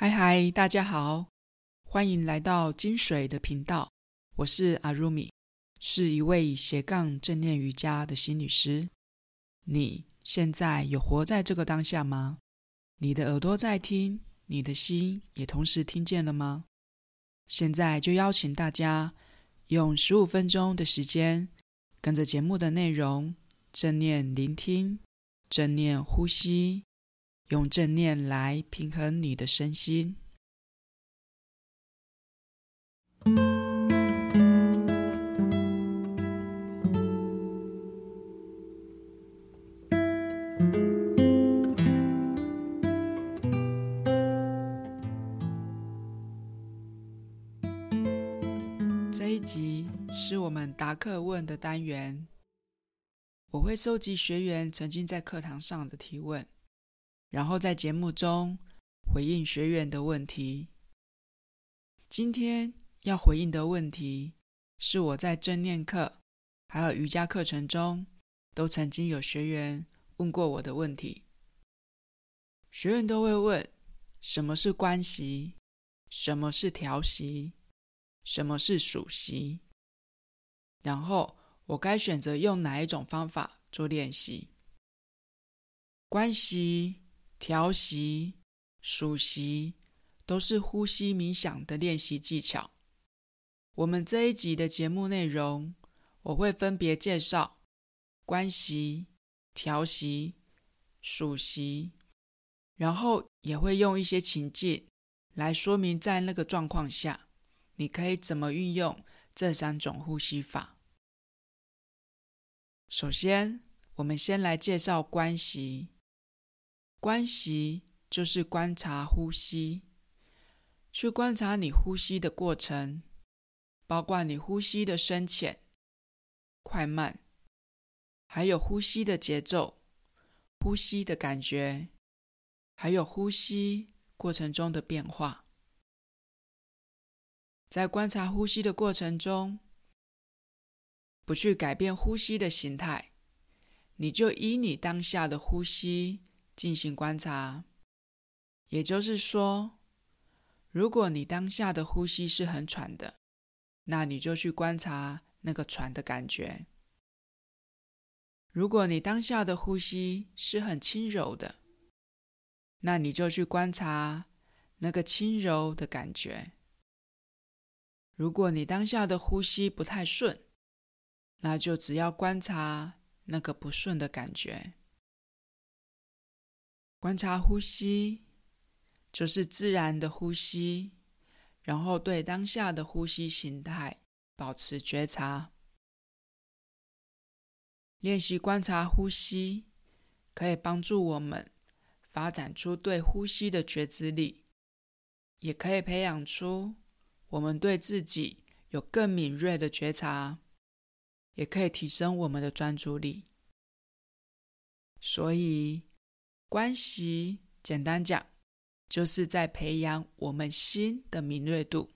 嗨嗨，大家好，欢迎来到金水的频道。我是阿如米，是一位斜杠正念瑜伽的心理师。你现在有活在这个当下吗？你的耳朵在听，你的心也同时听见了吗？现在就邀请大家用十五分钟的时间，跟着节目的内容，正念聆听，正念呼吸。用正念来平衡你的身心。这一集是我们答课问的单元，我会收集学员曾经在课堂上的提问。然后在节目中回应学员的问题。今天要回应的问题是我在正念课还有瑜伽课程中都曾经有学员问过我的问题。学员都会问：什么是观息？什么是调息？什么是数息？然后我该选择用哪一种方法做练习？观息。调息、数息都是呼吸冥想的练习技巧。我们这一集的节目内容，我会分别介绍观息、调息、数息，然后也会用一些情境来说明，在那个状况下，你可以怎么运用这三种呼吸法。首先，我们先来介绍观息。观息就是观察呼吸，去观察你呼吸的过程，包括你呼吸的深浅、快慢，还有呼吸的节奏、呼吸的感觉，还有呼吸过程中的变化。在观察呼吸的过程中，不去改变呼吸的形态，你就以你当下的呼吸。进行观察，也就是说，如果你当下的呼吸是很喘的，那你就去观察那个喘的感觉；如果你当下的呼吸是很轻柔的，那你就去观察那个轻柔的感觉；如果你当下的呼吸不太顺，那就只要观察那个不顺的感觉。观察呼吸，就是自然的呼吸，然后对当下的呼吸形态保持觉察。练习观察呼吸，可以帮助我们发展出对呼吸的觉知力，也可以培养出我们对自己有更敏锐的觉察，也可以提升我们的专注力。所以，关系，简单讲，就是在培养我们心的敏锐度。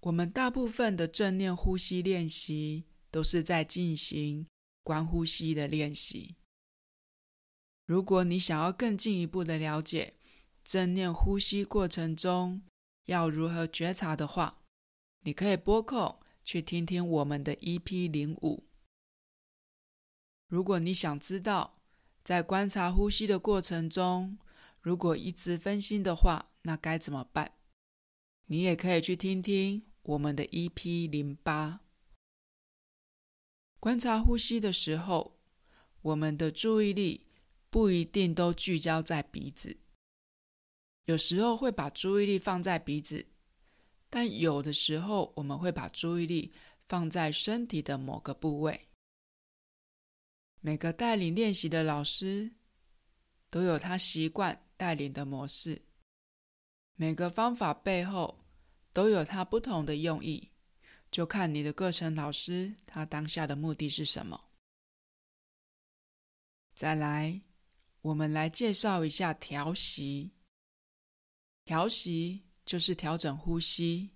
我们大部分的正念呼吸练习都是在进行观呼吸的练习。如果你想要更进一步的了解正念呼吸过程中要如何觉察的话，你可以拨空去听听我们的 EP 零五。如果你想知道，在观察呼吸的过程中，如果一直分心的话，那该怎么办？你也可以去听听我们的 EP 零八。观察呼吸的时候，我们的注意力不一定都聚焦在鼻子，有时候会把注意力放在鼻子，但有的时候我们会把注意力放在身体的某个部位。每个带领练习的老师都有他习惯带领的模式，每个方法背后都有他不同的用意，就看你的课程老师他当下的目的是什么。再来，我们来介绍一下调息。调息就是调整呼吸，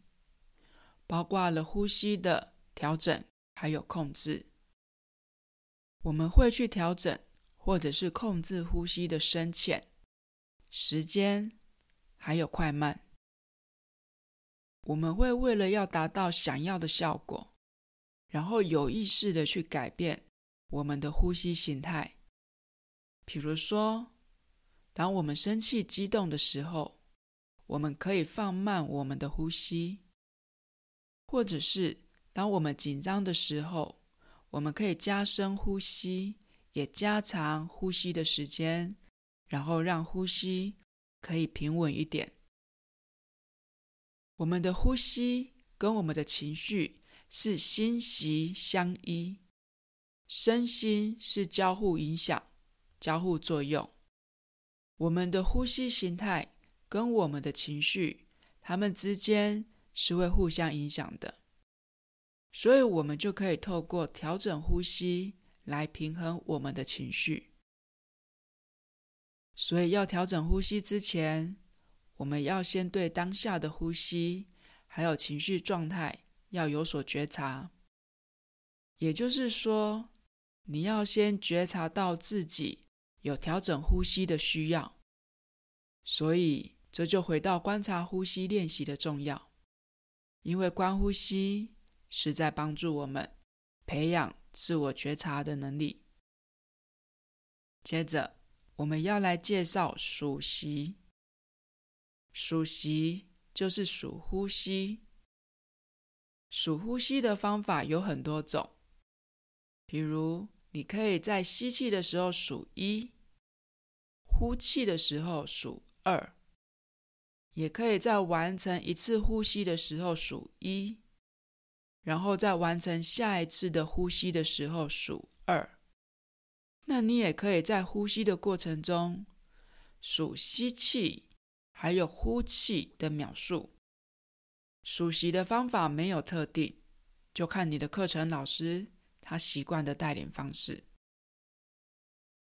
包括了呼吸的调整还有控制。我们会去调整或者是控制呼吸的深浅、时间还有快慢。我们会为了要达到想要的效果，然后有意识的去改变我们的呼吸形态。比如说，当我们生气、激动的时候，我们可以放慢我们的呼吸；或者是当我们紧张的时候，我们可以加深呼吸，也加长呼吸的时间，然后让呼吸可以平稳一点。我们的呼吸跟我们的情绪是心息相依，身心是交互影响、交互作用。我们的呼吸形态跟我们的情绪，它们之间是会互相影响的，所以我们就可以透过调整呼吸来平衡我们的情绪。所以要调整呼吸之前，我们要先对当下的呼吸还有情绪状态要有所觉察，也就是说，你要先觉察到自己有调整呼吸的需要。所以这就回到观察呼吸练习的重要，因为观呼吸是在帮助我们培养自我觉察的能力。接着，我们要来介绍数息。数息就是数呼吸，数呼吸的方法有很多种，比如你可以在吸气的时候数一，呼气的时候数二，也可以在完成一次呼吸的时候数一，然后在完成下一次的呼吸的时候数二。那你也可以在呼吸的过程中数吸气。还有呼气的秒数，数息的方法没有特定，就看你的课程老师他习惯的带领方式。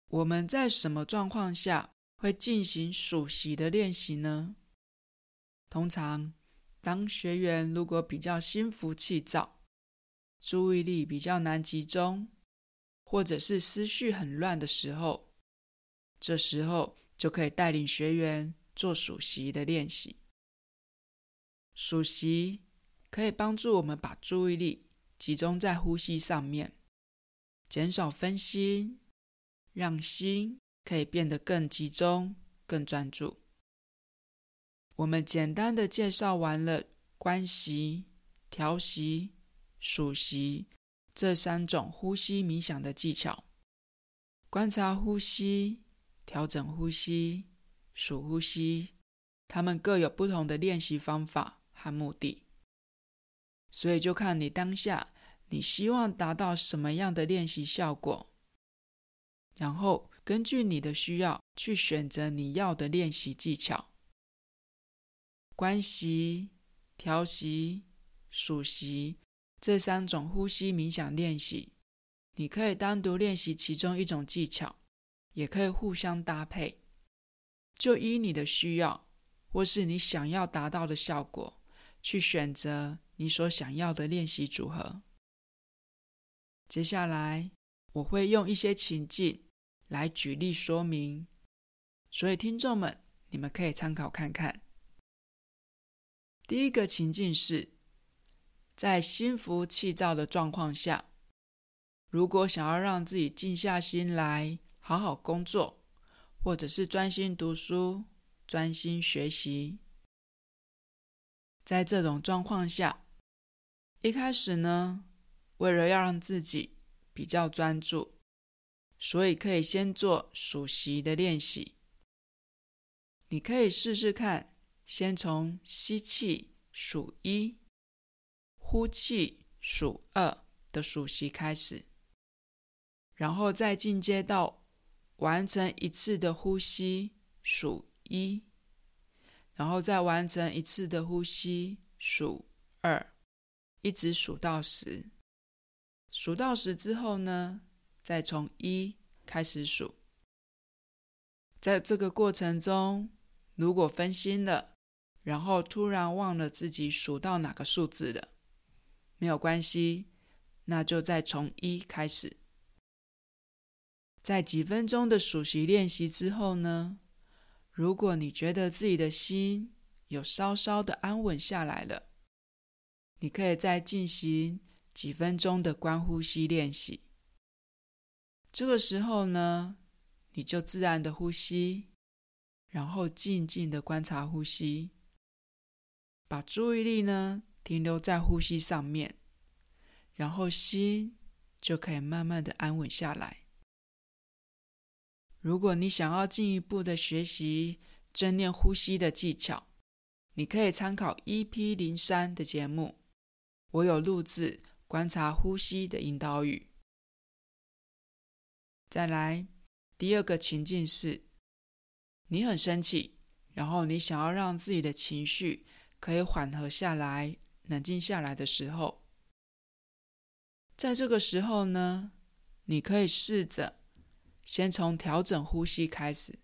我们在什么状况下会进行数息的练习呢？通常，当学员如果比较心浮气躁，注意力比较难集中，或者是思绪很乱的时候，这时候就可以带领学员。做数息的练习，数息可以帮助我们把注意力集中在呼吸上面，减少分心，让心可以变得更集中、更专注。我们简单的介绍完了观息、调息、数息这三种呼吸冥想的技巧，观察呼吸，调整呼吸。数呼吸，他们各有不同的练习方法和目的，所以就看你当下你希望达到什么样的练习效果，然后根据你的需要去选择你要的练习技巧。观息、调息、数息这三种呼吸冥想练习，你可以单独练习其中一种技巧，也可以互相搭配。就依你的需要，或是你想要达到的效果，去选择你所想要的练习组合。接下来，我会用一些情境来举例说明，所以听众们，你们可以参考看看。第一个情境是，在心浮气躁的状况下，如果想要让自己静下心来，好好工作。或者是专心读书、专心学习，在这种状况下，一开始呢，为了要让自己比较专注，所以可以先做数息的练习。你可以试试看，先从吸气数一、呼气数二的数息开始，然后再进阶到。完成一次的呼吸，数一，然后再完成一次的呼吸，数二，一直数到十。数到十之后呢，再从一开始数。在这个过程中，如果分心了，然后突然忘了自己数到哪个数字了，没有关系，那就再从一开始。在几分钟的数息练习之后呢，如果你觉得自己的心有稍稍的安稳下来了，你可以再进行几分钟的观呼吸练习。这个时候呢，你就自然的呼吸，然后静静的观察呼吸，把注意力呢停留在呼吸上面，然后心就可以慢慢的安稳下来。如果你想要进一步的学习正念呼吸的技巧，你可以参考 EP 零三的节目，我有录制观察呼吸的引导语。再来，第二个情境是，你很生气，然后你想要让自己的情绪可以缓和下来、冷静下来的时候，在这个时候呢，你可以试着。先从调整呼吸开始，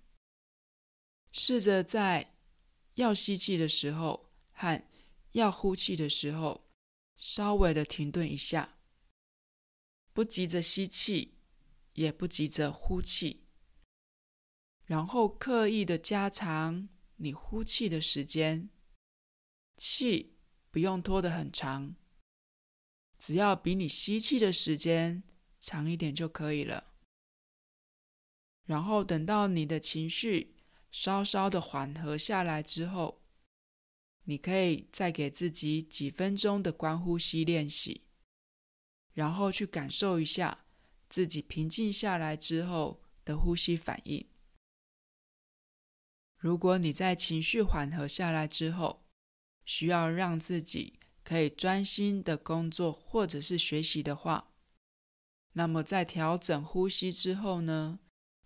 试着在要吸气的时候和要呼气的时候，稍微的停顿一下，不急着吸气，也不急着呼气，然后刻意的加长你呼气的时间，气不用拖得很长，只要比你吸气的时间长一点就可以了。然后等到你的情绪稍稍的缓和下来之后，你可以再给自己几分钟的观呼吸练习，然后去感受一下自己平静下来之后的呼吸反应。如果你在情绪缓和下来之后，需要让自己可以专心的工作或者是学习的话，那么在调整呼吸之后呢，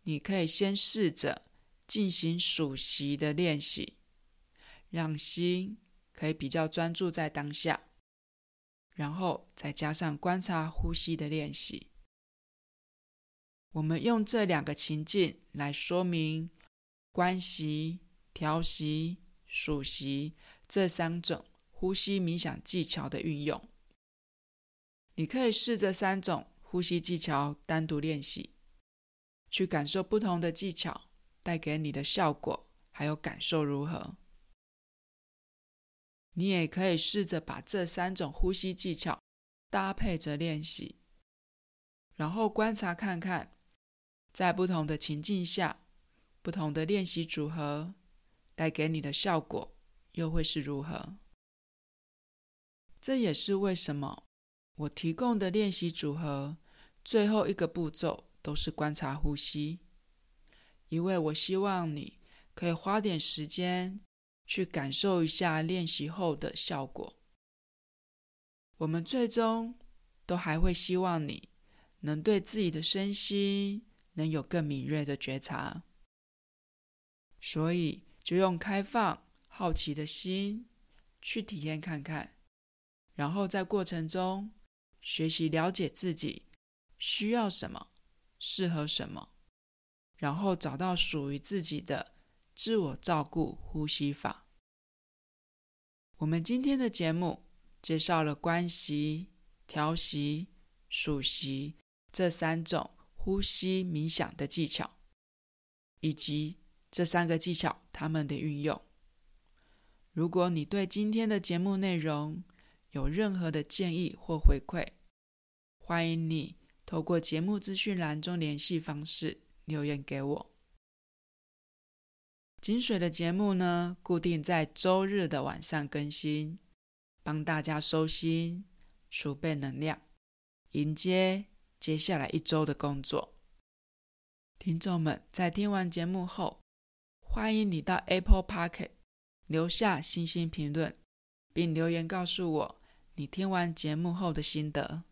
你可以先试着进行数息的练习，让心可以比较专注在当下，然后再加上观察呼吸的练习。我们用这两个情境来说明观息、调息、数息这三种呼吸冥想技巧的运用。你可以试着三种呼吸技巧单独练习。去感受不同的技巧带给你的效果，还有感受如何。你也可以试着把这三种呼吸技巧搭配着练习，然后观察看看，在不同的情境下，不同的练习组合带给你的效果又会是如何。这也是为什么我提供的练习组合最后一个步骤。都是观察呼吸，因为我希望你可以花点时间去感受一下练习后的效果。我们最终都还会希望你能对自己的身心能有更敏锐的觉察，所以就用开放、好奇的心去体验看看，然后在过程中学习了解自己需要什么。适合什么，然后找到属于自己的自我照顾呼吸法。我们今天的节目介绍了观息、调息、数息这三种呼吸冥想的技巧，以及这三个技巧它们的运用。如果你对今天的节目内容有任何的建议或回馈，欢迎你。透过节目资讯栏中联系方式留言给我。金水的节目呢，固定在周日的晚上更新，帮大家收心、储备能量，迎接接下来一周的工作。听众们在听完节目后，欢迎你到 Apple Podcast 留下星星评论，并留言告诉我你听完节目后的心得。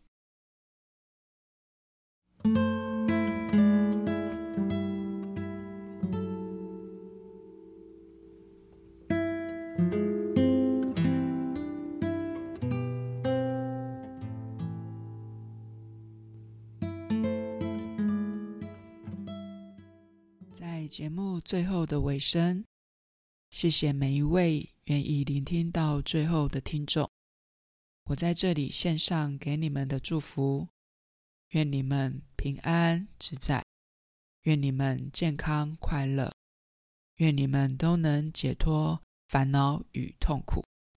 在节目最后的尾声，谢谢每一位愿意聆听到最后的听众。我在这里献上给你们的祝福。愿你们平安自在，愿你们健康快乐。愿你们都能解脱烦恼与痛苦。